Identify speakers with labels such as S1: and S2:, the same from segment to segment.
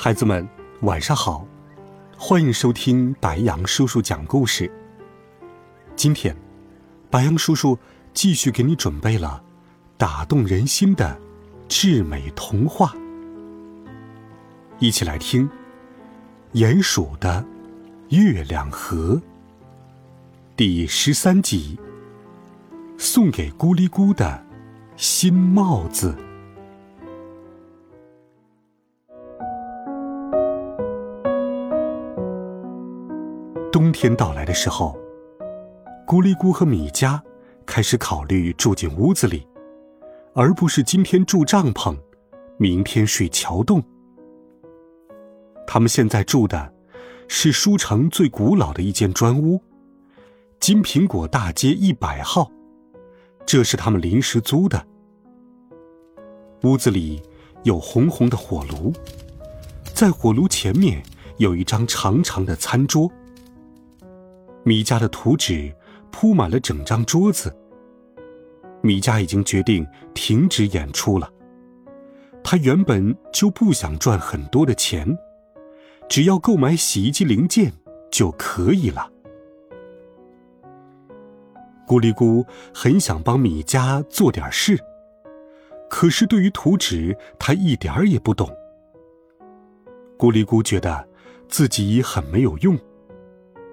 S1: 孩子们，晚上好！欢迎收听白杨叔叔讲故事。今天，白杨叔叔继续给你准备了打动人心的至美童话，一起来听《鼹鼠的月亮河》第十三集：送给咕哩咕的新帽子。冬天到来的时候，咕哩咕和米迦开始考虑住进屋子里，而不是今天住帐篷，明天睡桥洞。他们现在住的是书城最古老的一间砖屋——金苹果大街一百号，这是他们临时租的。屋子里有红红的火炉，在火炉前面有一张长长的餐桌。米家的图纸铺满了整张桌子。米家已经决定停止演出了。他原本就不想赚很多的钱，只要购买洗衣机零件就可以了。咕哩咕很想帮米家做点事，可是对于图纸，他一点儿也不懂。咕哩咕觉得自己很没有用。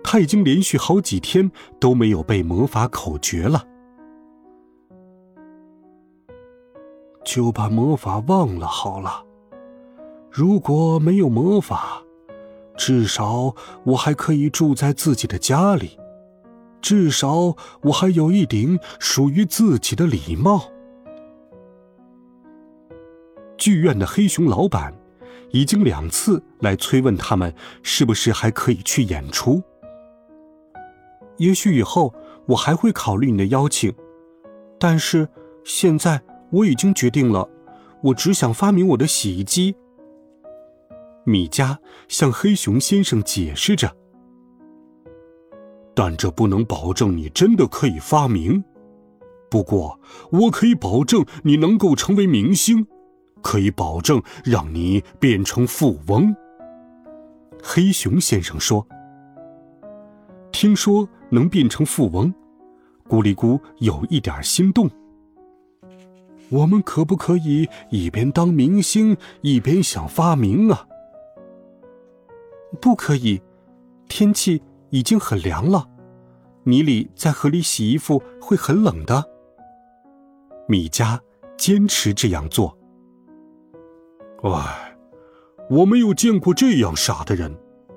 S1: 他已经连续好几天都没有背魔法口诀了，就把魔法忘了好了。如果没有魔法，至少我还可以住在自己的家里，至少我还有一顶属于自己的礼帽。剧院的黑熊老板已经两次来催问他们，是不是还可以去演出。也许以后我还会考虑你的邀请，但是现在我已经决定了，我只想发明我的洗衣机。米迦向黑熊先生解释着，但这不能保证你真的可以发明。不过我可以保证你能够成为明星，可以保证让你变成富翁。黑熊先生说：“听说。”能变成富翁，咕哩咕有一点心动。我们可不可以一边当明星一边想发明啊？不可以，天气已经很凉了，米里在河里洗衣服会很冷的。米迦坚持这样做。唉，我没有见过这样傻的人，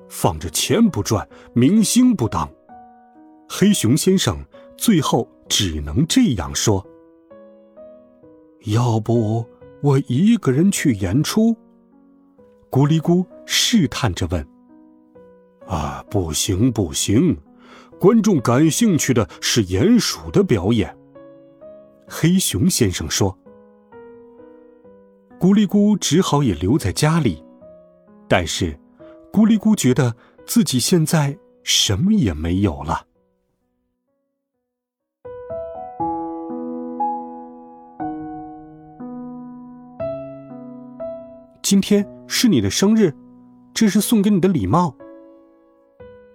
S1: 放着钱不赚，明星不当。黑熊先生最后只能这样说：“要不我一个人去演出？”咕哩咕试探着问：“啊，不行不行，观众感兴趣的是鼹鼠的表演。”黑熊先生说：“咕哩咕只好也留在家里，但是咕哩咕觉得自己现在什么也没有了。”今天是你的生日，这是送给你的礼帽。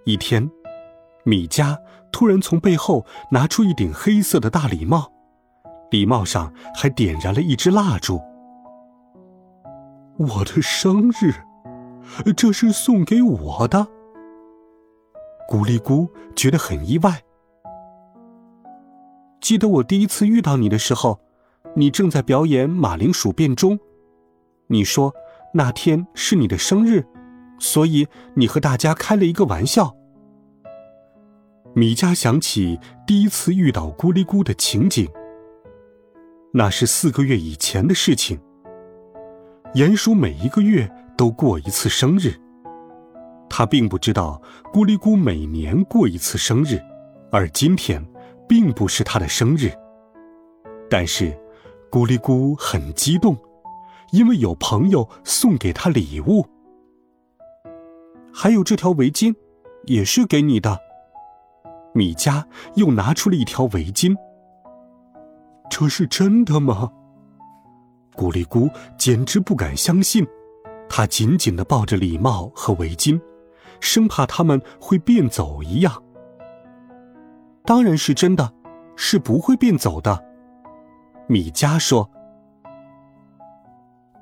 S1: 一天，米迦突然从背后拿出一顶黑色的大礼帽，礼帽上还点燃了一支蜡烛。我的生日，这是送给我的。咕哩咕觉得很意外。记得我第一次遇到你的时候，你正在表演马铃薯变钟，你说。那天是你的生日，所以你和大家开了一个玩笑。米迦想起第一次遇到咕哩咕的情景，那是四个月以前的事情。鼹鼠每一个月都过一次生日。他并不知道咕哩咕每年过一次生日，而今天并不是他的生日。但是，咕哩咕很激动，因为有朋友送给他礼物。还有这条围巾，也是给你的。米迦又拿出了一条围巾。这是真的吗？咕哩咕简直不敢相信，他紧紧的抱着礼帽和围巾，生怕他们会变走一样。当然是真的，是不会变走的。米迦说。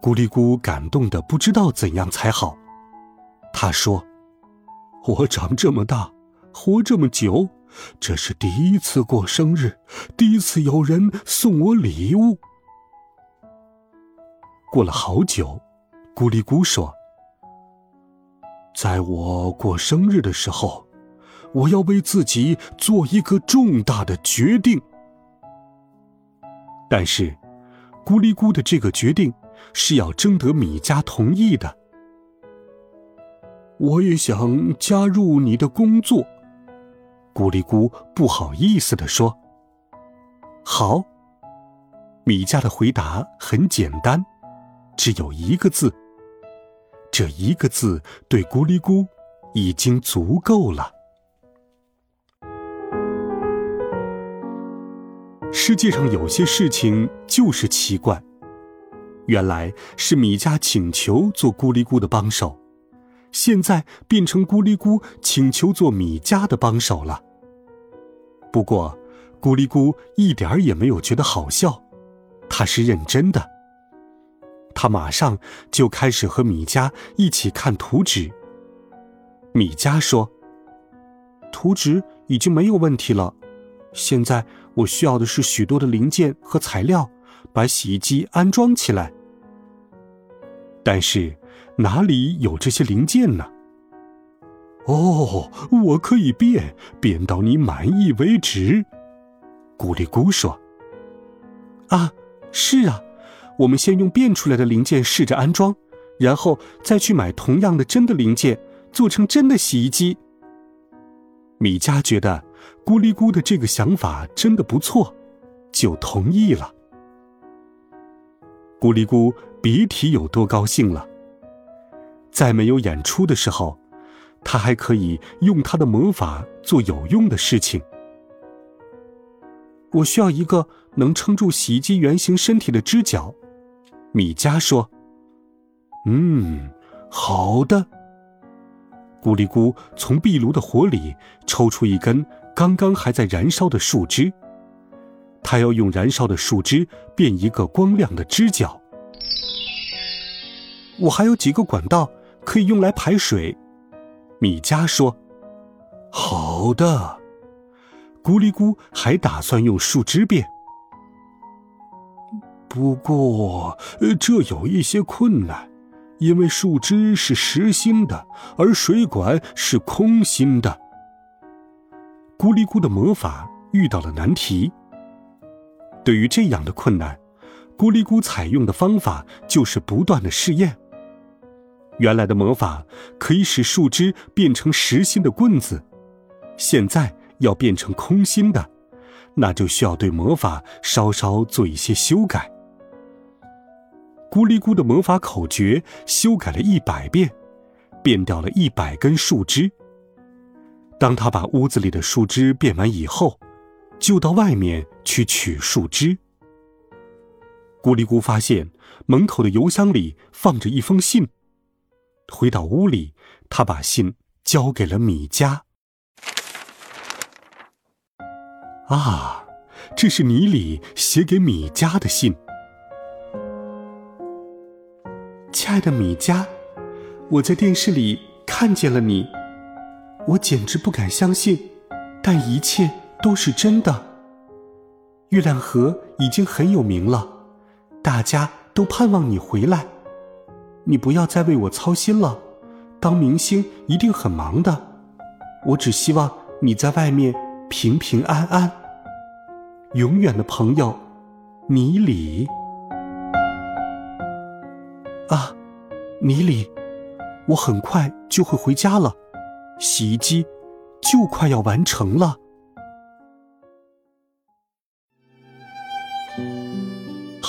S1: 咕哩咕感动的不知道怎样才好。他说：“我长这么大，活这么久。”这是第一次过生日，第一次有人送我礼物。过了好久，咕哩咕说：“在我过生日的时候，我要为自己做一个重大的决定。但是，咕哩咕的这个决定是要征得米家同意的。我也想加入你的工作。”咕哩咕不好意思地说：“好。”米迦的回答很简单，只有一个字。这一个字对咕哩咕已经足够了。世界上有些事情就是奇怪，原来是米迦请求做咕哩咕的帮手。现在变成咕哩咕请求做米迦的帮手了。不过，咕哩咕一点儿也没有觉得好笑，他是认真的。他马上就开始和米迦一起看图纸。米迦说：“图纸已经没有问题了，现在我需要的是许多的零件和材料，把洗衣机安装起来。但是……”哪里有这些零件呢？哦，我可以变，变到你满意为止。咕哩咕说：“啊，是啊，我们先用变出来的零件试着安装，然后再去买同样的真的零件，做成真的洗衣机。”米迦觉得咕哩咕的这个想法真的不错，就同意了。咕哩咕别提有多高兴了。在没有演出的时候，他还可以用他的魔法做有用的事情。我需要一个能撑住洗衣机圆形身体的支脚，米迦说。嗯，好的。咕哩咕从壁炉的火里抽出一根刚刚还在燃烧的树枝，他要用燃烧的树枝变一个光亮的支角。我还有几个管道。可以用来排水，米迦说：“好的。”咕哩咕还打算用树枝变，不过这有一些困难，因为树枝是实心的，而水管是空心的。咕哩咕的魔法遇到了难题。对于这样的困难，咕哩咕采用的方法就是不断的试验。原来的魔法可以使树枝变成实心的棍子，现在要变成空心的，那就需要对魔法稍稍做一些修改。咕哩咕的魔法口诀修改了一百遍，变掉了一百根树枝。当他把屋子里的树枝变完以后，就到外面去取树枝。咕哩咕发现门口的邮箱里放着一封信。回到屋里，他把信交给了米迦。啊，这是尼里写给米迦的信。亲爱的米迦，我在电视里看见了你，我简直不敢相信，但一切都是真的。月亮河已经很有名了，大家都盼望你回来。你不要再为我操心了，当明星一定很忙的。我只希望你在外面平平安安。永远的朋友，米里。啊，米里，我很快就会回家了，洗衣机就快要完成了。